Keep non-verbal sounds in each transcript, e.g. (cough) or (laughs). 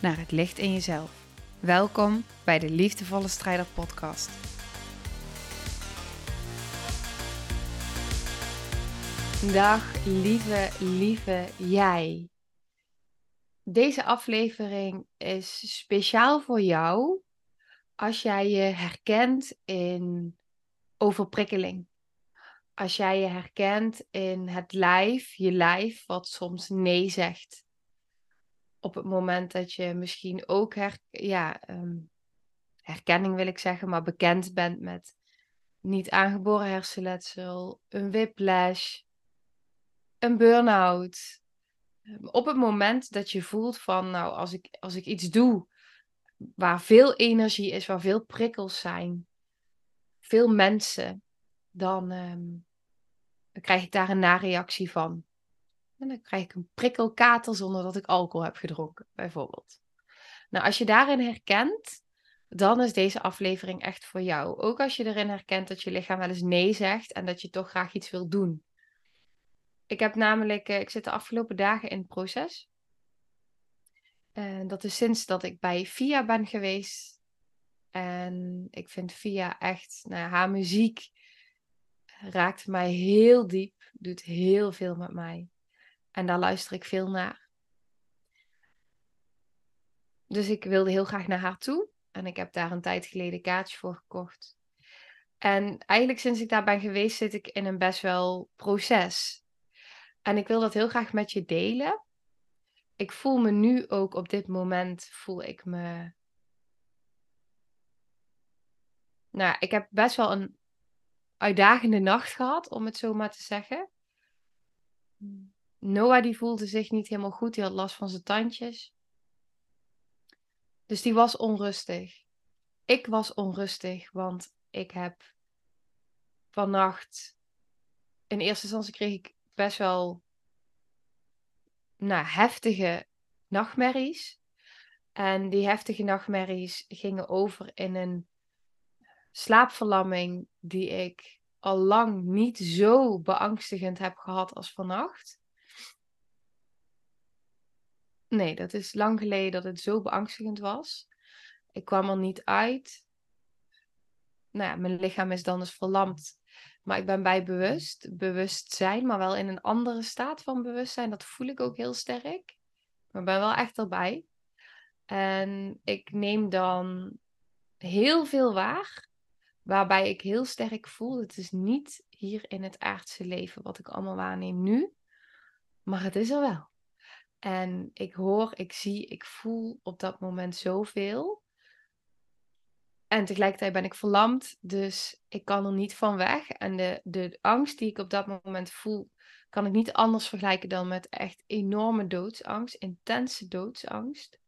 naar het licht in jezelf. Welkom bij de Liefdevolle Strijder Podcast. Dag lieve, lieve jij. Deze aflevering is speciaal voor jou als jij je herkent in overprikkeling. Als jij je herkent in het lijf, je lijf, wat soms nee zegt op het moment dat je misschien ook her, ja, ehm, herkenning wil ik zeggen, maar bekend bent met niet aangeboren hersenletsel, een whiplash, een burn-out. Ehm, op het moment dat je voelt van, nou, als ik, als ik iets doe waar veel energie is, waar veel prikkels zijn, veel mensen, dan, um, dan krijg ik daar een nareactie van. En dan krijg ik een prikkelkater zonder dat ik alcohol heb gedronken, bijvoorbeeld. Nou, als je daarin herkent, dan is deze aflevering echt voor jou. Ook als je erin herkent dat je lichaam wel eens nee zegt en dat je toch graag iets wil doen. Ik heb namelijk, eh, ik zit de afgelopen dagen in het proces. En dat is sinds dat ik bij Via ben geweest. En ik vind Via echt, nou, haar muziek raakt mij heel diep, doet heel veel met mij. En daar luister ik veel naar. Dus ik wilde heel graag naar haar toe. En ik heb daar een tijd geleden kaartje voor gekocht. En eigenlijk sinds ik daar ben geweest zit ik in een best wel proces. En ik wil dat heel graag met je delen. Ik voel me nu ook op dit moment, voel ik me... Nou, ik heb best wel een uitdagende nacht gehad, om het zo maar te zeggen. Noah die voelde zich niet helemaal goed. Die had last van zijn tandjes. Dus die was onrustig. Ik was onrustig, want ik heb vannacht... In eerste instantie kreeg ik best wel nou, heftige nachtmerries. En die heftige nachtmerries gingen over in een slaapverlamming die ik al lang niet zo beangstigend heb gehad als vannacht. Nee, dat is lang geleden dat het zo beangstigend was. Ik kwam er niet uit. Nou ja, mijn lichaam is dan dus verlamd. Maar ik ben bij bewust, bewustzijn, maar wel in een andere staat van bewustzijn. Dat voel ik ook heel sterk. Maar ben wel echt erbij. En ik neem dan heel veel waar, waarbij ik heel sterk voel, het is niet hier in het aardse leven wat ik allemaal waarneem nu, maar het is er wel. En ik hoor, ik zie, ik voel op dat moment zoveel. En tegelijkertijd ben ik verlamd, dus ik kan er niet van weg. En de, de angst die ik op dat moment voel, kan ik niet anders vergelijken dan met echt enorme doodsangst, intense doodsangst.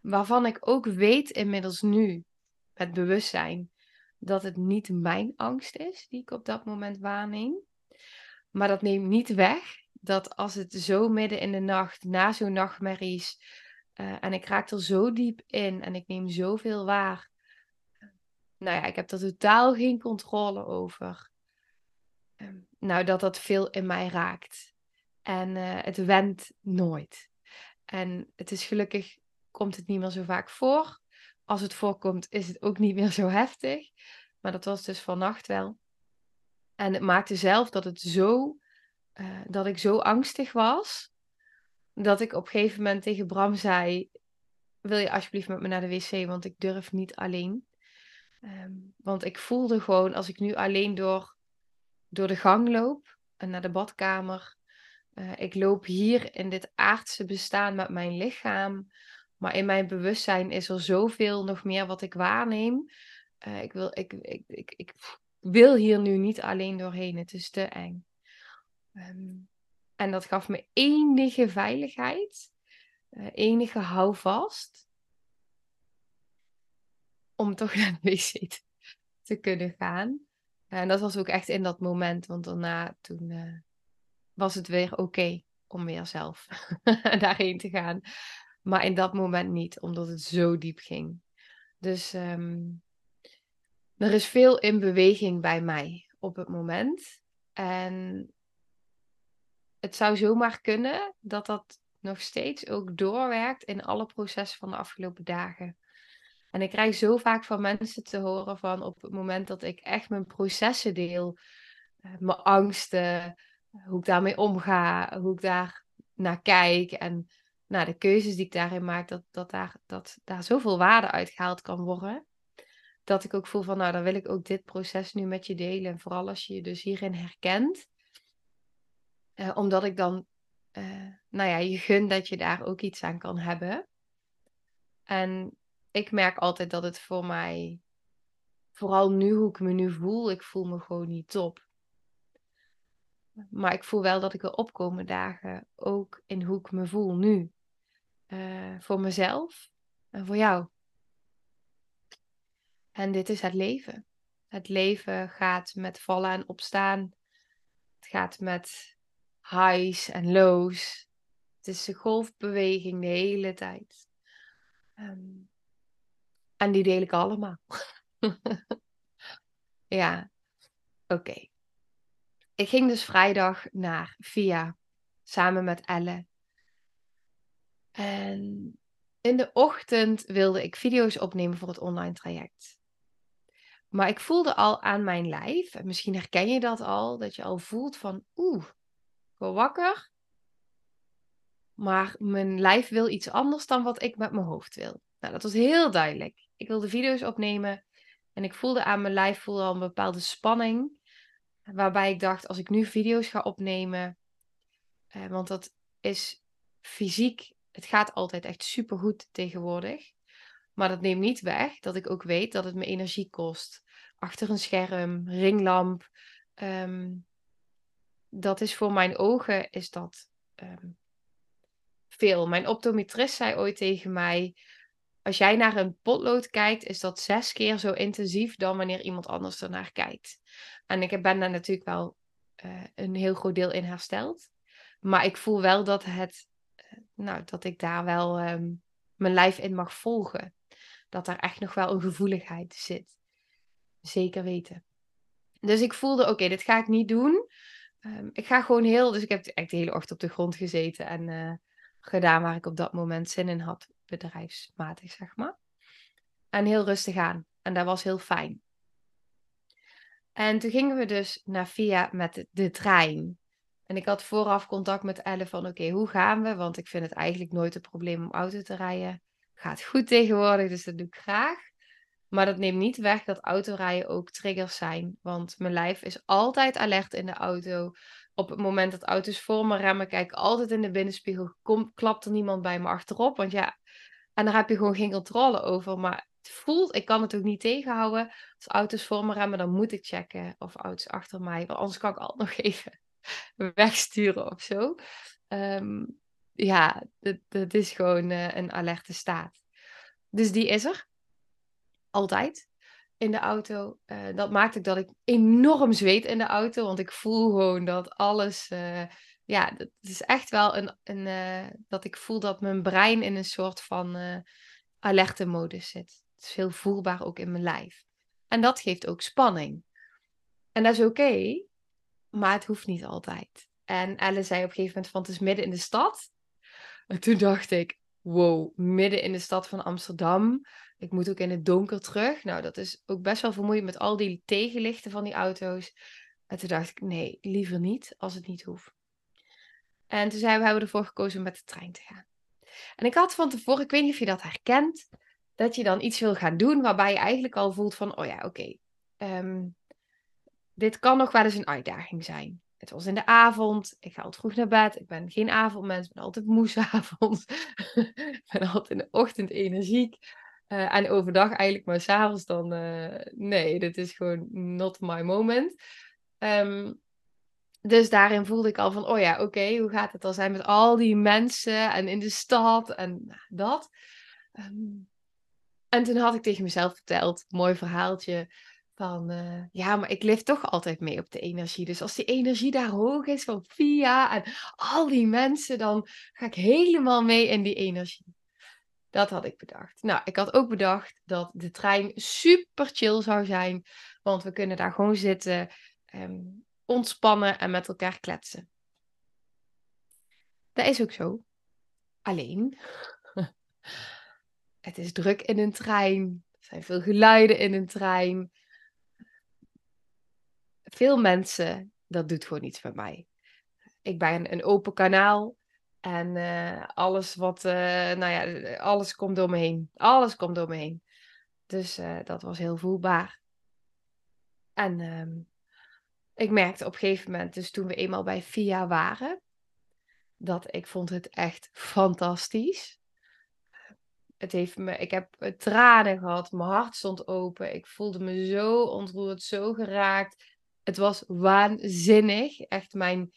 Waarvan ik ook weet inmiddels nu, het bewustzijn, dat het niet mijn angst is die ik op dat moment waarneem. Maar dat neemt niet weg dat als het zo midden in de nacht, na zo'n nachtmerries, uh, en ik raak er zo diep in en ik neem zoveel waar. Nou ja, ik heb er totaal geen controle over. Uh, nou, dat dat veel in mij raakt. En uh, het wendt nooit. En het is gelukkig, komt het niet meer zo vaak voor. Als het voorkomt, is het ook niet meer zo heftig. Maar dat was dus vannacht wel. En het maakte zelf dat het zo uh, dat ik zo angstig was, dat ik op een gegeven moment tegen Bram zei: Wil je alsjeblieft met me naar de wc, want ik durf niet alleen. Um, want ik voelde gewoon, als ik nu alleen door, door de gang loop en naar de badkamer, uh, ik loop hier in dit aardse bestaan met mijn lichaam. Maar in mijn bewustzijn is er zoveel nog meer wat ik waarneem. Uh, ik, wil, ik, ik, ik, ik wil hier nu niet alleen doorheen. Het is te eng. Um, en dat gaf me enige veiligheid. uh, enige houvast om toch (laughs) naar de wc te, kunnen gaan. En dat was ook echt in dat moment, want daarna toen uh, was het weer oké om weer zelf (laughs) daarheen te gaan. Maar in dat moment niet, omdat het zo diep ging. Dus um, er is veel in beweging bij mij op het moment. En het zou zomaar kunnen dat dat nog steeds ook doorwerkt in alle processen van de afgelopen dagen. En ik krijg zo vaak van mensen te horen van op het moment dat ik echt mijn processen deel, eh, mijn angsten, hoe ik daarmee omga, hoe ik daar naar kijk en nou, de keuzes die ik daarin maak, dat, dat, daar, dat daar zoveel waarde uitgehaald kan worden. Dat ik ook voel van, nou, dan wil ik ook dit proces nu met je delen. En vooral als je je dus hierin herkent. Uh, omdat ik dan, uh, nou ja, je gun dat je daar ook iets aan kan hebben. En ik merk altijd dat het voor mij, vooral nu hoe ik me nu voel, ik voel me gewoon niet top. Maar ik voel wel dat ik er opkomen dagen ook in hoe ik me voel nu. Uh, voor mezelf en voor jou. En dit is het leven. Het leven gaat met vallen en opstaan. Het gaat met highs en lows. Het is een golfbeweging de hele tijd. Um, en die deel ik allemaal. (laughs) ja, oké. Ik ging dus vrijdag naar Via samen met Elle. En in de ochtend wilde ik video's opnemen voor het online traject. Maar ik voelde al aan mijn lijf, en misschien herken je dat al, dat je al voelt van oeh, ik word wakker. Maar mijn lijf wil iets anders dan wat ik met mijn hoofd wil. Nou, dat was heel duidelijk. Ik wilde video's opnemen en ik voelde aan mijn lijf voelde al een bepaalde spanning. Waarbij ik dacht, als ik nu video's ga opnemen, eh, want dat is fysiek, het gaat altijd echt supergoed tegenwoordig. Maar dat neemt niet weg dat ik ook weet dat het me energie kost. Achter een scherm, ringlamp. Um, dat is voor mijn ogen is dat um, veel. Mijn optometrist zei ooit tegen mij: als jij naar een potlood kijkt, is dat zes keer zo intensief dan wanneer iemand anders ernaar kijkt. En ik ben daar natuurlijk wel uh, een heel groot deel in hersteld. Maar ik voel wel dat het, uh, nou, dat ik daar wel um, mijn lijf in mag volgen. Dat daar echt nog wel een gevoeligheid zit. Zeker weten. Dus ik voelde, oké, dit ga ik niet doen. Um, ik ga gewoon heel, dus ik heb echt de hele ochtend op de grond gezeten en uh, gedaan waar ik op dat moment zin in had bedrijfsmatig, zeg maar. En heel rustig aan. En dat was heel fijn. En toen gingen we dus naar Via met de, trein. En ik had vooraf contact met Elle van oké, hoe gaan we? Want ik vind het eigenlijk nooit een probleem om auto te rijden. Gaat goed tegenwoordig, dus dat doe ik graag. Maar dat neemt niet weg dat autorijden ook triggers zijn. Want mijn lijf is altijd alert in de auto. Op het moment dat auto's voor me remmen, kijk ik altijd in de binnenspiegel. Kom, klapt er niemand bij me achterop? Want ja, en daar heb je gewoon geen controle over. Maar het voelt, ik kan het ook niet tegenhouden. Als auto's voor me remmen, dan moet ik checken of auto's achter mij. Want anders kan ik altijd (laughs) nog even wegsturen of zo. Um, ja, dat, is gewoon uh, een alerte staat. Dus die is er. Altijd. In de auto. Uh, dat maakt ook dat ik enorm zweet in de auto. Want ik voel gewoon dat alles uh, ja, het is echt wel een, een uh, dat ik voel dat mijn brein in een soort van alerte modus zit. Het is heel voelbaar ook in mijn lijf. En dat geeft ook spanning. En dat is oké, maar het hoeft niet altijd. En Elle zei op een gegeven moment van het is midden in de stad. En toen dacht ik, wow, midden in de stad van Amsterdam. Ik moet ook in het donker terug. Nou, dat is ook best wel vermoeiend met al die tegenlichten van die auto's. En toen dacht ik, nee, liever niet als het niet hoeft. En toen zijn we, hebben we ervoor gekozen om met de trein te gaan. En ik had van tevoren, ik weet niet of je dat herkent, dat je dan iets wil gaan doen waarbij je eigenlijk al voelt van, oh ja, oké, ehm, dit kan nog wel eens een uitdaging zijn. Het was in de avond, ik ga altijd vroeg naar bed, ik ben geen avondmens, ik ben altijd moe avond, (laughs) ik ben altijd in de ochtend energiek. Uh, en overdag eigenlijk, maar s'avonds dan, uh, nee, dit is gewoon not my moment. Um, dus daarin voelde ik al van, oh ja, oké, hoe gaat het al zijn met al die mensen en in de stad en dat. Ehm, en toen had ik tegen mezelf verteld, mooi verhaaltje, van uh, ja, maar ik leef toch altijd mee op de energie. Dus als die energie daar hoog is van Via en al die mensen, dan ga ik helemaal mee in die energie. Dat had ik bedacht. Nou, ik had ook bedacht dat de trein super chill zou zijn, want we kunnen daar gewoon zitten. Um, ontspannen en met elkaar kletsen. Dat is ook zo. Alleen, (laughs) het is druk in een trein. Er zijn veel geluiden in een trein. Veel mensen, dat doet gewoon niets met mij. Ik ben een open kanaal. En uh, alles wat, uh, nou ja, alles komt door me heen. Alles komt door me heen. Dus uh, dat was heel voelbaar. En um, ik merkte op een gegeven moment, dus toen we eenmaal bij VIA waren, dat ik vond het echt fantastisch. Het heeft me, ik heb tranen gehad, mijn hart stond open, ik voelde me zo ontroerd, zo geraakt. Het was waanzinnig. Echt, mijn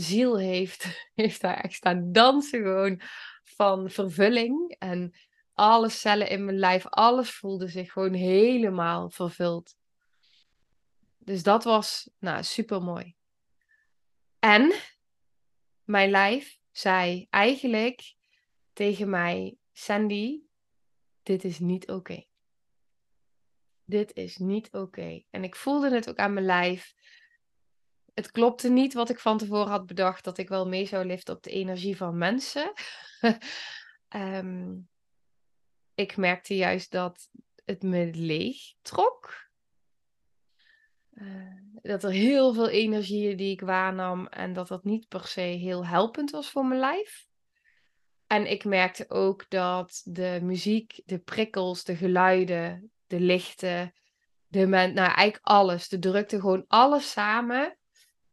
ziel heeft, (laughs) heeft daar echt staan dansen gewoon van vervulling. En alle cellen in mijn lijf, alles voelde zich gewoon helemaal vervuld. Dus dat was nou, super mooi. En mijn lijf zei eigenlijk tegen mij: Sandy, dit is niet oké. Dit is niet oké. En ik voelde het ook aan mijn lijf. Het klopte niet wat ik van tevoren had bedacht, dat ik wel mee zou liften op de energie van mensen. um, (laughs) ik merkte juist dat het me leeg trok. Uh, dat er heel veel energie die ik waarnam en dat dat niet per se heel helpend was voor mijn lijf. En ik merkte ook dat de muziek, de prikkels, de geluiden, de lichten, de men, nou eigenlijk alles, de drukte, gewoon alles samen,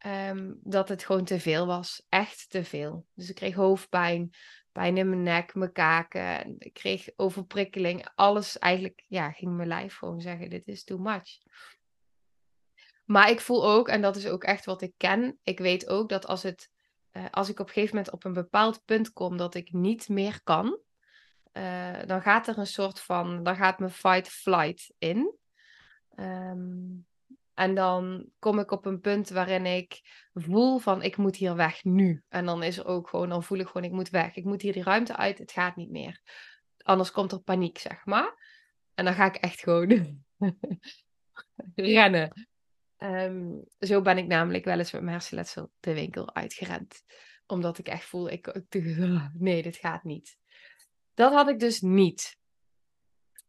um, dat het gewoon te veel was. Echt te veel. Dus ik kreeg hoofdpijn, pijn in mijn nek, mijn kaken, ik kreeg overprikkeling. Alles eigenlijk, ja, ging mijn lijf gewoon zeggen, dit is too much. Maar ik voel ook, en dat is ook echt wat ik ken, ik weet ook dat als, het, uh, als ik op een gegeven moment op een bepaald punt kom dat ik niet meer kan, uh, dan gaat er een soort van, dan gaat mijn fight-flight in. Um, en dan kom ik op een punt waarin ik voel van ik moet hier weg nu. En dan is er ook gewoon, dan voel ik gewoon ik moet weg. Ik moet hier die ruimte uit, het gaat niet meer. Anders komt er paniek, zeg maar. En dan ga ik echt gewoon (laughs) rennen. Um, zo ben ik namelijk wel eens met mijn hersenletsel de winkel uitgerend. Omdat ik echt voel, ik (laughs) nee, dit gaat niet. Dat had ik dus niet.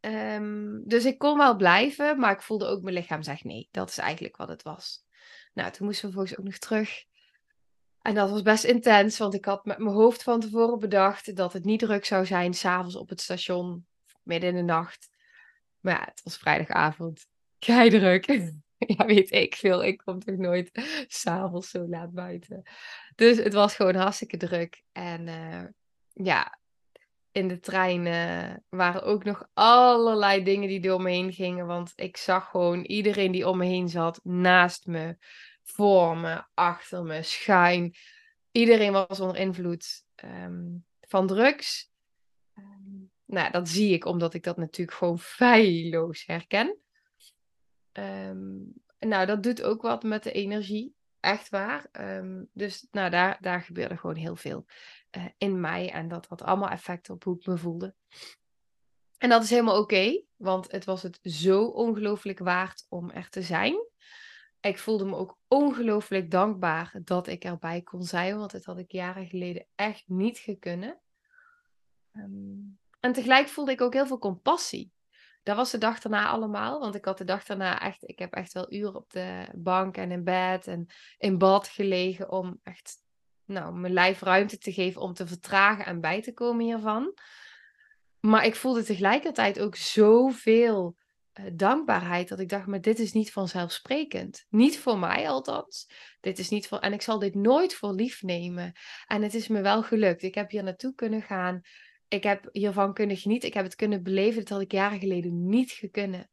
Um, dus ik kon wel blijven, maar ik voelde ook mijn lichaam zeggen nee. Dat is eigenlijk wat het was. Nou, toen moesten we volgens ook nog terug. En dat was best intens, want ik had met mijn hoofd van tevoren bedacht dat het niet druk zou zijn s'avonds op het station, midden in de nacht. Maar ja, het was vrijdagavond. Kei druk. (laughs) ja, weet ik veel. Ik kom toch nooit (laughs) s'avonds zo laat buiten. Dus het was gewoon hartstikke druk. En uh, ja, in de trein uh, waren ook nog allerlei dingen die door me heen gingen. Want ik zag gewoon iedereen die om me heen zat, naast me, voor me, achter me, schuin. Iedereen was onder invloed um, van drugs. Um, nou, dat zie ik omdat ik dat natuurlijk gewoon feilloos herken. Um, nou, dat doet ook wat met de energie. Echt waar. Dus nou, daar, daar gebeurde gewoon heel veel uh, in mij. En dat had allemaal effect op hoe ik me voelde. En dat is helemaal oké, want het was het zo ongelooflijk waard om er te zijn. Ik voelde me ook ongelooflijk dankbaar dat ik erbij kon zijn, want het had ik jaren geleden echt niet gekunnen. Um, en tegelijk voelde ik ook heel veel compassie dat was de dag daarna allemaal. Want ik had de dag daarna echt, ik heb echt wel uren op de bank en in bed en in bad gelegen om echt, nou, mijn lijf ruimte te geven om te vertragen en bij te komen hiervan. Maar ik voelde tegelijkertijd ook zoveel uh, dankbaarheid dat ik dacht, maar dit is niet vanzelfsprekend. Niet voor mij althans. Dit is niet voor, en ik zal dit nooit voor lief nemen. En het is me wel gelukt. Ik heb hier naartoe kunnen gaan ik heb hiervan kunnen genieten. Ik heb het kunnen beleven. Dat had ik jaren geleden niet gekunnen.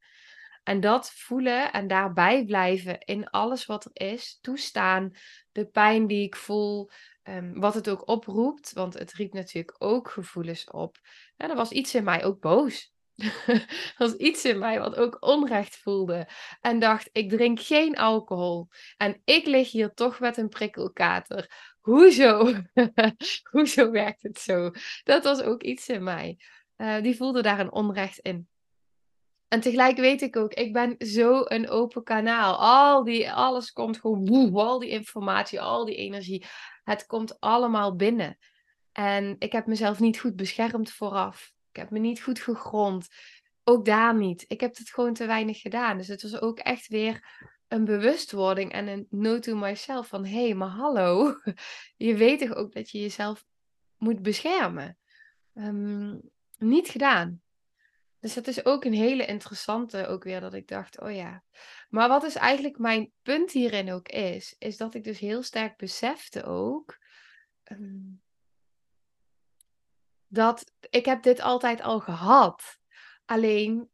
En dat voelen en daarbij blijven in alles wat er is, toestaan, de pijn die ik voel, ehm, wat het ook oproept, want het riep natuurlijk ook gevoelens op. Ja, er was iets in mij ook boos. (laughs) er was iets in mij wat ook onrecht voelde. En dacht, ik drink geen alcohol. En ik lig hier toch met een prikkelkater. Hoezo? (laughs) Hoezo werkt het zo? Dat was ook iets in mij. Uh, die voelde daar een onrecht in. En tegelijk weet ik ook, ik ben zo een open kanaal. Al die, alles komt gewoon, woe, al die informatie, al die energie. Het komt allemaal binnen. En ik heb mezelf niet goed beschermd vooraf. Ik heb me niet goed gegrond. Ook daar niet. Ik heb het gewoon te weinig gedaan. Dus het was ook echt weer een bewustwording en een note to myself van hé, hey, maar hallo, (laughs) je weet toch ook dat je jezelf moet beschermen. Ehm, niet gedaan. Dus dat is ook een hele interessante, ook weer dat ik dacht, oh ja. Maar wat is eigenlijk mijn punt hierin ook is, is dat ik dus heel sterk besefte ook ehm, dat ik heb dit altijd al gehad. Alleen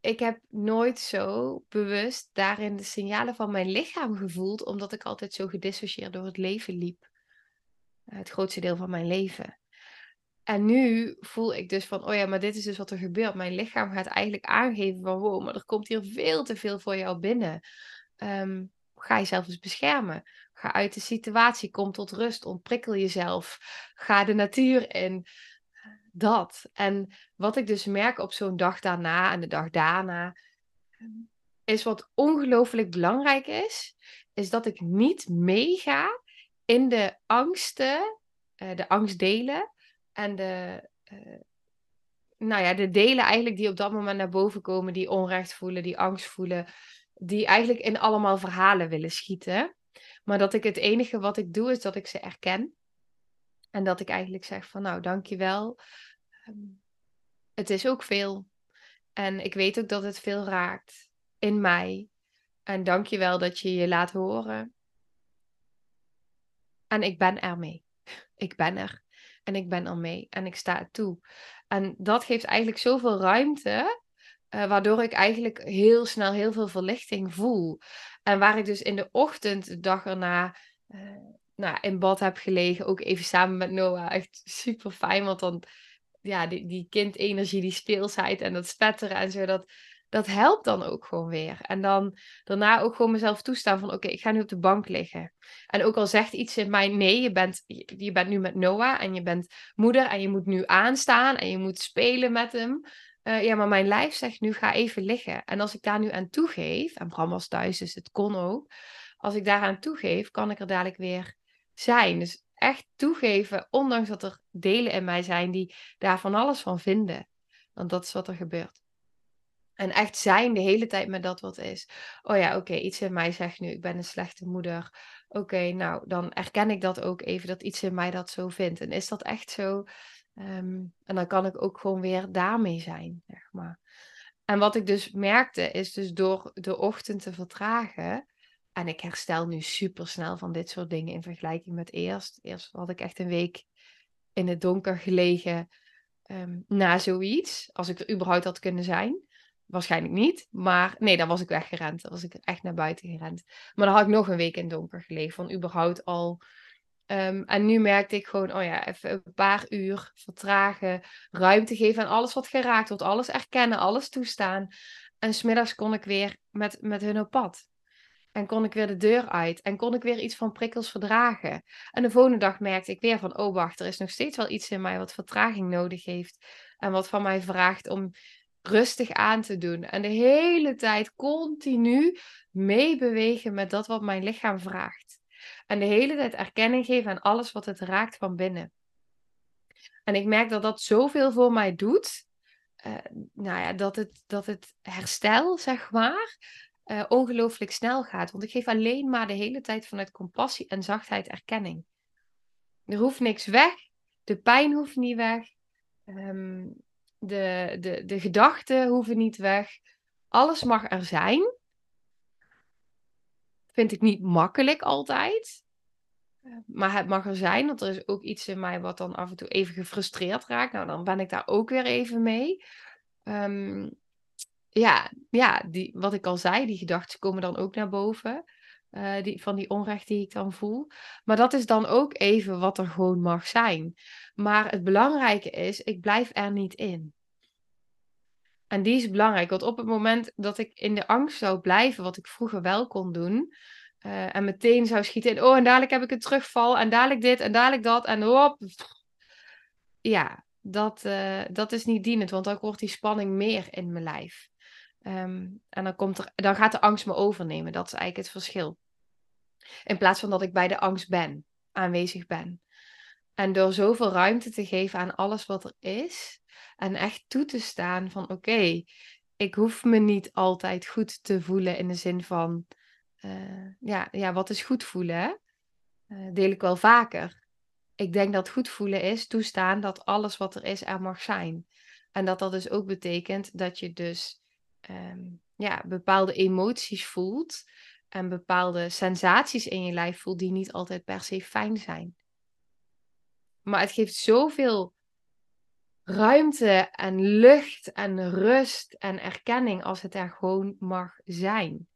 ik heb nooit zo bewust daarin de signalen van mijn lichaam gevoeld, omdat ik altijd zo gedissocieerd door het leven liep. Het grootste deel van mijn leven. En nu voel ik dus van, oh ja, maar dit is dus wat er gebeurt. Mijn lichaam gaat eigenlijk aangeven van, wow, maar er komt hier veel te veel voor jou binnen. Um, ga jezelf eens beschermen. Ga uit de situatie, kom tot rust, ontprikkel jezelf. Ga de natuur in dat. En wat ik dus merk op zo'n dag daarna en de dag daarna, is wat ongelooflijk belangrijk is, is dat ik niet meega in de angsten, uh, de angstdelen en de, uh, nou ja, de delen eigenlijk die op dat moment naar boven komen, die onrecht voelen, die angst voelen, die eigenlijk in allemaal verhalen willen schieten. Maar dat ik het enige wat ik doe is dat ik ze erken. En dat ik eigenlijk zeg van nou, dankjewel. Um, het is ook veel. En ik weet ook dat het veel raakt in mij. En dankjewel dat je je laat horen. En ik ben er mee. Ik ben er. En ik ben er mee. En ik sta toe. En dat geeft eigenlijk zoveel ruimte. Uh, waardoor ik eigenlijk heel snel heel veel verlichting voel. En waar ik dus in de ochtend, de dag erna, uh, nou, in bad heb gelegen. Ook even samen met Noah. Echt super fijn. Want dan, ja, die, die kindenergie, die speelsheid en dat spetteren en zo. Dat, dat helpt dan ook gewoon weer. En dan daarna ook gewoon mezelf toestaan van oké, ik ga nu op de bank liggen. En ook al zegt iets in mij, nee, je bent, je bent nu met Noah en je bent moeder en je moet nu aanstaan en je moet spelen met hem. Uh, ja, maar mijn lijf zegt nu ga even liggen. En als ik daar nu aan toegeef, en Bram was thuis, dus het kon ook. Als ik daaraan toegeef, kan ik er dadelijk weer zijn. Dus echt toegeven, ondanks dat er delen in mij zijn die daar van alles van vinden. Want dat is wat er gebeurt. En echt zijn de hele tijd met dat wat is. Oh ja, oké, iets in mij zegt nu, ik ben een slechte moeder. Oké, nou, dan erken ik dat ook even, dat iets in mij dat zo vindt. En is dat echt zo? Ehm, en dan kan ik ook gewoon weer daarmee zijn, zeg maar. En wat ik dus merkte, is dus door de ochtend te vertragen, en ik herstel nu super snel van dit soort dingen in vergelijking met eerst. Eerst had ik echt een week in het donker gelegen ehm, na zoiets. Als ik er überhaupt had kunnen zijn. Waarschijnlijk niet. Maar nee, dan was ik weggerend. Dan was ik echt naar buiten gerend. Maar dan had ik nog een week in donker gelegen. Van überhaupt al. Um, en nu merkte ik gewoon, oh ja, even een paar uur vertragen. Ruimte geven aan alles wat geraakt wordt. Alles erkennen, alles toestaan. En smiddags kon ik weer met, met hun op pad. En kon ik weer de deur uit. En kon ik weer iets van prikkels verdragen. En de volgende dag merkte ik weer van, oh wacht, er is nog steeds wel iets in mij wat vertraging nodig heeft. En wat van mij vraagt om rustig aan te doen. En de hele tijd continu meebewegen met dat wat mijn lichaam vraagt. En de hele tijd erkenning geven aan alles wat het raakt van binnen. En ik merk dat dat zoveel voor mij doet. Uh, nou ja, dat het, dat het herstel, zeg maar, uh, ongelooflijk snel gaat. Want ik geef alleen maar de hele tijd vanuit compassie en zachtheid erkenning. Er hoeft niks weg. De pijn hoeft niet weg. Um, de, de, de gedachten hoeven niet weg. Alles mag er zijn. Vind ik niet makkelijk altijd. Maar het mag er zijn, want er is ook iets in mij wat dan af en toe even gefrustreerd raakt. Nou, dan ben ik daar ook weer even mee. Um, ja, ja die, wat ik al zei, die gedachten komen dan ook naar boven. Uh, die, van die onrecht die ik dan voel. Maar dat is dan ook even wat er gewoon mag zijn. Maar het belangrijke is, ik blijf er niet in. En die is belangrijk, want op het moment dat ik in de angst zou blijven, wat ik vroeger wel kon doen, uh, en meteen zou schieten in, oh en dadelijk heb ik een terugval, en dadelijk dit, en dadelijk dat, en hop. Ja, dat, uh, dat is niet dienend, want dan wordt die spanning meer in mijn lijf. Um, en dan, komt er, dan gaat de angst me overnemen. Dat is eigenlijk het verschil. In plaats van dat ik bij de angst ben, aanwezig ben. En door zoveel ruimte te geven aan alles wat er is, en echt toe te staan van oké, ik hoef me niet altijd goed te voelen in de zin van, uh, ja, ja, wat is goed voelen? Uh, deel ik wel vaker. Ik denk dat goed voelen is toestaan dat alles wat er is er mag zijn. En dat dat dus ook betekent dat je dus um, ja, bepaalde emoties voelt en bepaalde sensaties in je lijf voelt die niet altijd per se fijn zijn. Maar het geeft zoveel ruimte en lucht en rust en erkenning als het er gewoon mag zijn.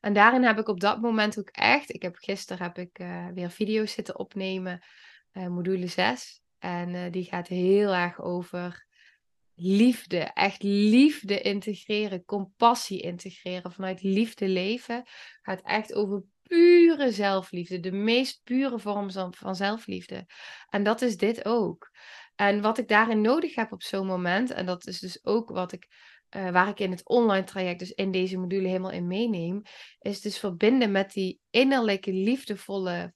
En daarin heb ik op dat moment ook echt, ik heb gisteren heb ik uh, weer video's zitten opnemen, uh, module 6. En uh, die gaat heel erg over liefde, echt liefde integreren, compassie integreren, vanuit liefde leven. Gaat echt over pure zelfliefde, de meest pure vorm van zelfliefde. En dat is dit ook. En wat ik daarin nodig heb op zo'n moment, en dat is dus ook wat ik, uh, waar ik in het online traject, dus in deze module helemaal in meeneem, is dus verbinden met die innerlijke liefdevolle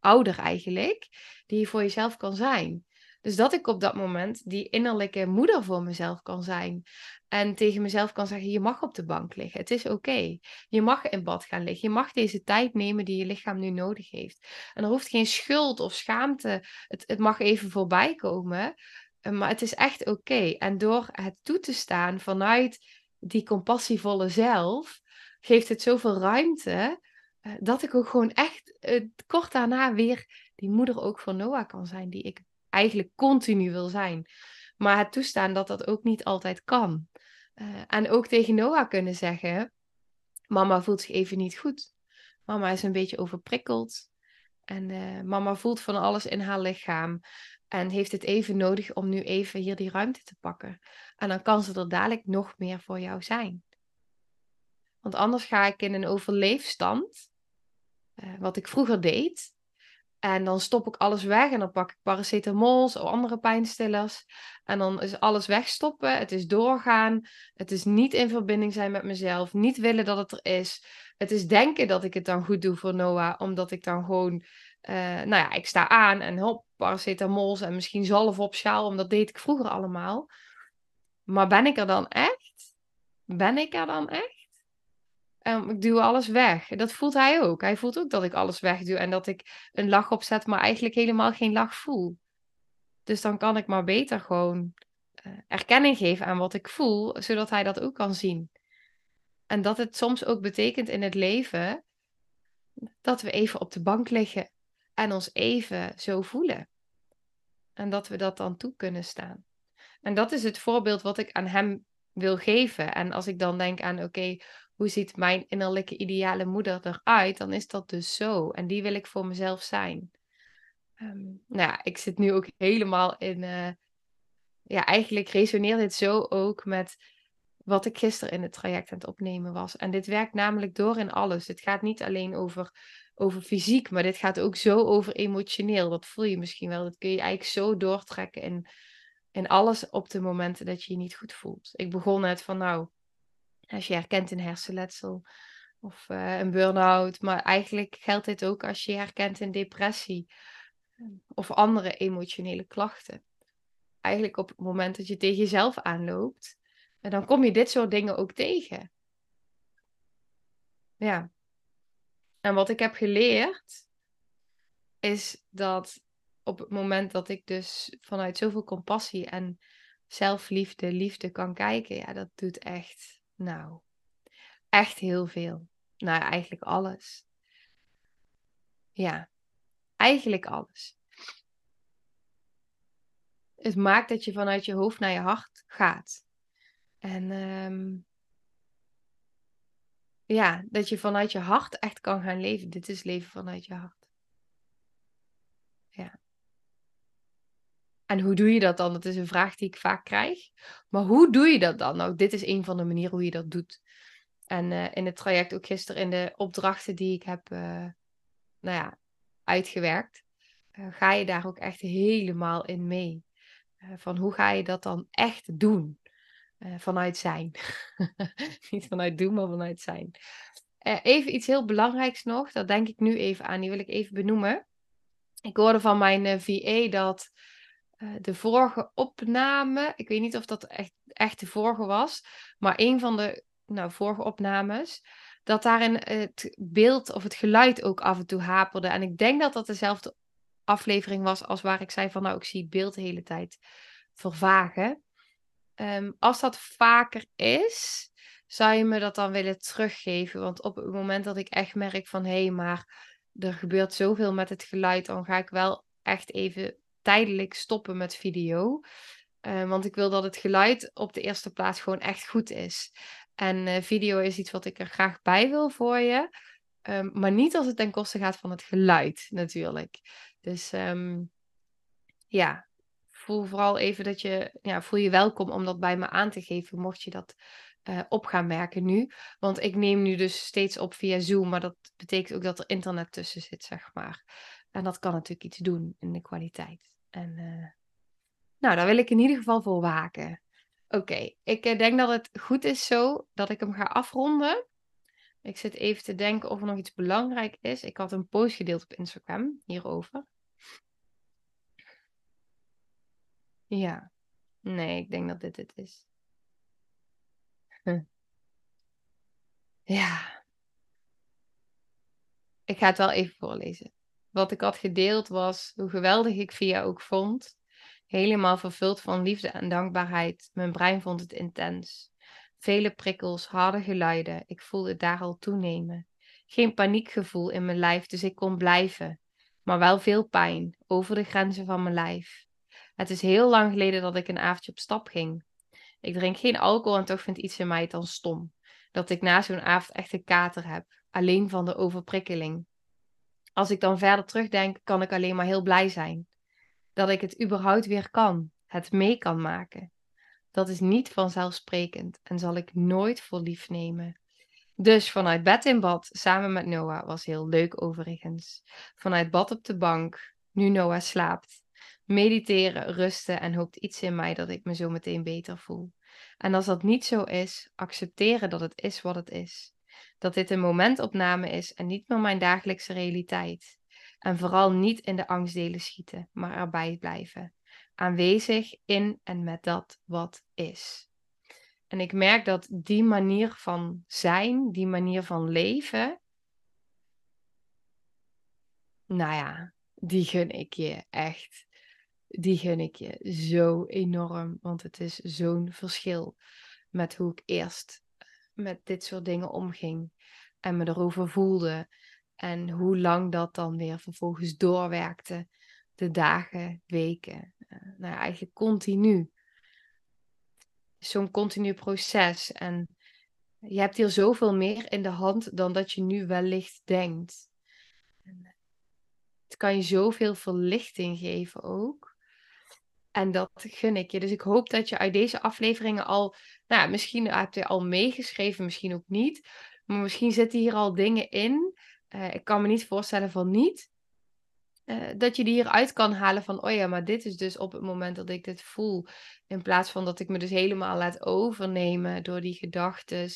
ouder eigenlijk, die je voor jezelf kan zijn. Dus dat ik op dat moment die innerlijke moeder voor mezelf kan zijn. En tegen mezelf kan zeggen: je mag op de bank liggen. Het is oké. Je mag in bad gaan liggen. Je mag deze tijd nemen die je lichaam nu nodig heeft. En er hoeft geen schuld of schaamte. Het, het mag even voorbij komen. Eh, maar het is echt oké. En door het toe te staan vanuit die compassievolle zelf, geeft het zoveel ruimte. Eh, dat ik ook gewoon echt uh, kort daarna weer die moeder ook voor Noah kan zijn, die ik eigenlijk continu wil zijn. Maar het toestaan dat dat ook niet altijd kan. Uh, en ook tegen Noah kunnen zeggen: Mama voelt zich even niet goed. Mama is een beetje overprikkeld. En uh, mama voelt van alles in haar lichaam. En heeft het even nodig om nu even hier die ruimte te pakken. En dan kan ze er dadelijk nog meer voor jou zijn. Want anders ga ik in een overleefstand. Uh, wat ik vroeger deed. En dan stop ik alles weg en dan pak ik paracetamol of andere pijnstillers. En dan is alles wegstoppen. Het is doorgaan. Het is niet in verbinding zijn met mezelf. Niet willen dat het er is. Het is denken dat ik het dan goed doe voor Noah. Omdat ik dan gewoon, uh, nou ja, ik sta aan en hop, paracetamols en misschien zalf op schaal. Omdat deed ik vroeger allemaal. Maar ben ik er dan echt? Ben ik er dan echt? Um, ik duw alles weg. Dat voelt hij ook. Hij voelt ook dat ik alles wegduw en dat ik een lach opzet, maar eigenlijk helemaal geen lach voel. Dus dan kan ik maar beter gewoon uh, erkenning geven aan wat ik voel, zodat hij dat ook kan zien. En dat het soms ook betekent in het leven dat we even op de bank liggen en ons even zo voelen. En dat we dat dan toe kunnen staan. En dat is het voorbeeld wat ik aan hem wil geven. En als ik dan denk aan, oké, hoe ziet mijn innerlijke ideale moeder eruit, dan is dat dus zo. En die wil ik voor mezelf zijn. Um, nou ja, ik zit nu ook helemaal in. Uh, ja, eigenlijk resoneert dit zo ook met wat ik gisteren in het traject aan het opnemen was. En dit werkt namelijk door in alles. Het gaat niet alleen over, over fysiek, maar dit gaat ook zo over emotioneel. Dat voel je misschien wel. Dat kun je eigenlijk zo doortrekken in, in alles op de momenten dat je je niet goed voelt. Ik begon net van nou als je herkent een hersenletsel of uh, een burn-out. Maar eigenlijk geldt dit ook als je herkent een depressie ehm, of andere emotionele klachten. Eigenlijk op het moment dat je tegen jezelf aanloopt, dan kom je dit soort dingen ook tegen. Ja. En wat ik heb geleerd, is dat op het moment dat ik dus vanuit zoveel compassie en zelfliefde, liefde kan kijken, ja, dat doet echt nou, echt heel veel. Nou, eigenlijk alles. Ja, eigenlijk alles. Het maakt dat je vanuit je hoofd naar je hart gaat. En ehm, ja, dat je vanuit je hart echt kan gaan leven. Dit is leven vanuit je hart. Ja. En hoe doe je dat dan? Dat is een vraag die ik vaak krijg. Maar hoe doe je dat dan? Nou, dit is een van de manieren hoe je dat doet. En uh, in het traject ook gisteren in de opdrachten die ik heb uh, nou ja, uitgewerkt, uh, ga je daar ook echt helemaal in mee. van hoe ga je dat dan echt doen? vanuit zijn. (laughs) Niet vanuit doen, maar vanuit zijn. even iets heel belangrijks nog, dat denk ik nu even aan, die wil ik even benoemen. Ik hoorde van mijn VA dat de vorige opname, ik weet niet of dat echt, echt de vorige was, maar een van de nou, vorige opnames, dat daarin het beeld of het geluid ook af en toe haperde. En ik denk dat dat dezelfde aflevering was als waar ik zei van nou, ik zie het beeld de hele tijd vervagen. Um, als dat vaker is, zou je me dat dan willen teruggeven? Want op het moment dat ik echt merk van hé, hey, maar er gebeurt zoveel met het geluid, dan ga ik wel echt even tijdelijk stoppen met video. Uh, want ik wil dat het geluid op de eerste plaats gewoon echt goed is. En uh, video is iets wat ik er graag bij wil voor je. Um, maar niet als het ten koste gaat van het geluid, natuurlijk. Dus um, ja, voel vooral even dat je, ja, voel je welkom om dat bij me aan te geven, mocht je dat uh, op gaan merken nu. Want ik neem nu dus steeds op via Zoom, maar dat betekent ook dat er internet tussen zit, zeg maar. En dat kan natuurlijk iets doen in de kwaliteit. En uh, nou, daar wil ik in ieder geval voor waken. Oké, ik eh, denk dat het goed is zo dat ik hem ga afronden. Ik zit even te denken of er nog iets belangrijk is. Ik had een post gedeeld op Instagram hierover. Ja, nee, ik denk dat dit het is. (laughs) Ja, ik ga het wel even voorlezen. Wat ik had gedeeld was hoe geweldig ik Via ook vond helemaal vervuld van liefde en dankbaarheid. Mijn brein vond het intens. Vele prikkels, harde geluiden. Ik voelde het daar al toenemen. Geen paniekgevoel in mijn lijf, dus ik kon blijven. Maar wel veel pijn, over de grenzen van mijn lijf. Het is heel lang geleden dat ik een avondje op stap ging. Ik drink geen alcohol en toch vindt iets in mij dan stom. Dat ik na zo'n avond echt een kater heb, alleen van de overprikkeling. Als ik dan verder terugdenk, kan ik alleen maar heel blij zijn dat ik het überhaupt weer kan, het mee kan maken. Dat is niet vanzelfsprekend en zal ik nooit voor lief nemen. Dus vanuit bed in bad, samen met Noah, was heel leuk overigens. Vanuit bad op de bank, nu Noah slaapt. Mediteren, rusten en hoopt iets in mij dat ik me zo meteen beter voel. En als dat niet zo is, accepteren dat het is wat het is. Dat dit een momentopname is en niet meer mijn dagelijkse realiteit. En vooral niet in de angstdelen schieten, maar erbij blijven. Aanwezig in en met dat wat is. En ik merk dat die manier van zijn, die manier van leven, nou ja, die gun ik je echt. Die gun ik je zo enorm, want het is zo'n verschil met hoe ik eerst met dit soort dingen omging en me erover voelde en hoe lang dat dan weer vervolgens doorwerkte. De dagen, weken. Uh, nou ja, eigenlijk continu. Zo'n continu proces. En je hebt hier zoveel meer in de hand dan dat je nu wellicht denkt. En het kan je zoveel verlichting geven ook. En dat gun ik je. Dus ik hoop dat je uit deze afleveringen al, nou misschien heb je al meegeschreven, misschien ook niet. Maar misschien zitten hier al dingen in uh, ik kan me niet voorstellen van niet. Uh, dat je die hieruit kan halen van, oh ja, maar dit is dus op het moment dat ik dit voel. In plaats van dat ik me dus helemaal laat overnemen door die gedachten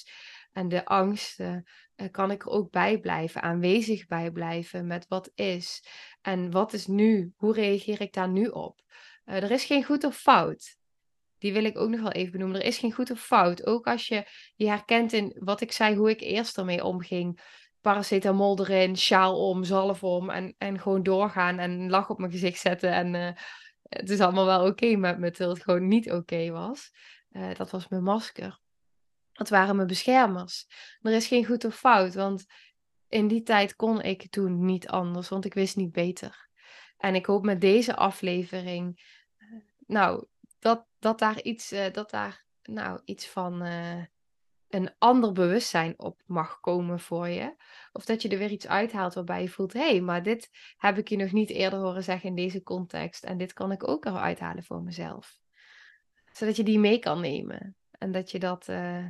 en de angsten. Uh, kan ik er ook bij blijven, aanwezig bij blijven met wat is. En wat is nu? Hoe reageer ik daar nu op? er is geen goed of fout. Die wil ik ook nog wel even benoemen. Er is geen goed of fout. Ook als je je herkent in wat ik zei, hoe ik eerst ermee omging paracetamol erin, sjaal om, zalf om en, en gewoon doorgaan en lach op mijn gezicht zetten. En uh, het is allemaal wel oké met me, terwijl het gewoon niet oké was. Uh, dat was mijn masker. Dat waren mijn beschermers. Er is geen goed of fout, want in die tijd kon ik toen niet anders, want ik wist niet beter. En ik hoop met deze aflevering, uh, nou, dat, dat daar iets, dat daar nou, iets van eh, een ander bewustzijn op mag komen voor je. Of dat je er weer iets uithaalt waarbij je voelt, hé, hey, maar dit heb ik je nog niet eerder horen zeggen in deze context. En dit kan ik ook eruit halen voor mezelf. Zodat je die mee kan nemen. En dat je dat uh,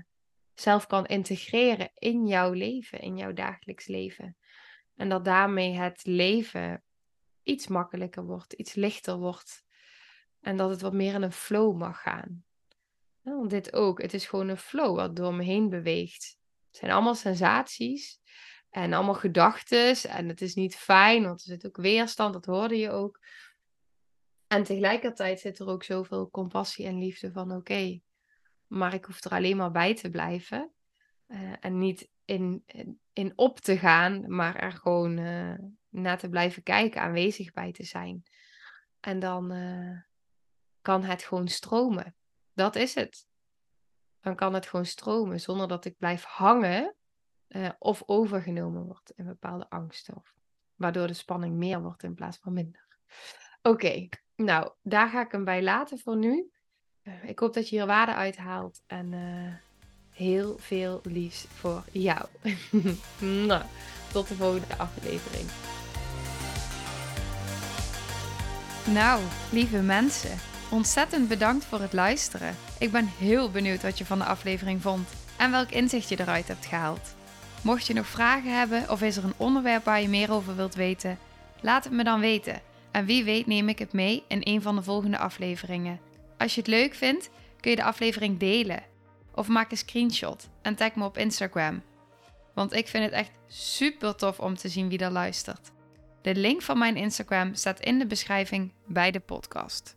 zelf kan integreren in jouw leven, in jouw dagelijks leven. En dat daarmee het leven iets makkelijker wordt, iets lichter wordt. En dat het wat meer in een flow mag gaan. dit ook, het is gewoon een flow wat door me heen beweegt. Het zijn allemaal sensaties en allemaal gedachten. En het is niet fijn, want er zit ook weerstand, dat hoorde je ook. En tegelijkertijd zit er ook zoveel compassie en liefde van oké, maar ik hoef er alleen maar bij te blijven. Uh, en niet in, in, op te gaan, maar er gewoon uh, naar te blijven kijken, aanwezig bij te zijn. En dan uh, kan het gewoon stromen. Dat is het. Dan kan het gewoon stromen zonder dat ik blijf hangen of overgenomen word in bepaalde angsten. Waardoor de spanning meer wordt in plaats van minder. Oké, nou, daar ga ik hem bij laten voor nu. ik hoop dat je hier waarde uithaalt en heel veel liefs voor jou. (laughs) nou, tot de volgende aflevering. Nou, lieve mensen, ontzettend bedankt voor het luisteren. Ik ben heel benieuwd wat je van de aflevering vond en welk inzicht je eruit hebt gehaald. Mocht je nog vragen hebben of is er een onderwerp waar je meer over wilt weten, laat het me dan weten. En wie weet neem ik het mee in een van de volgende afleveringen. Als je het leuk vindt, kun je de aflevering delen of maak een screenshot en tag me op Instagram. Want ik vind het echt super tof om te zien wie er luistert. De link van mijn Instagram staat in de beschrijving bij de podcast.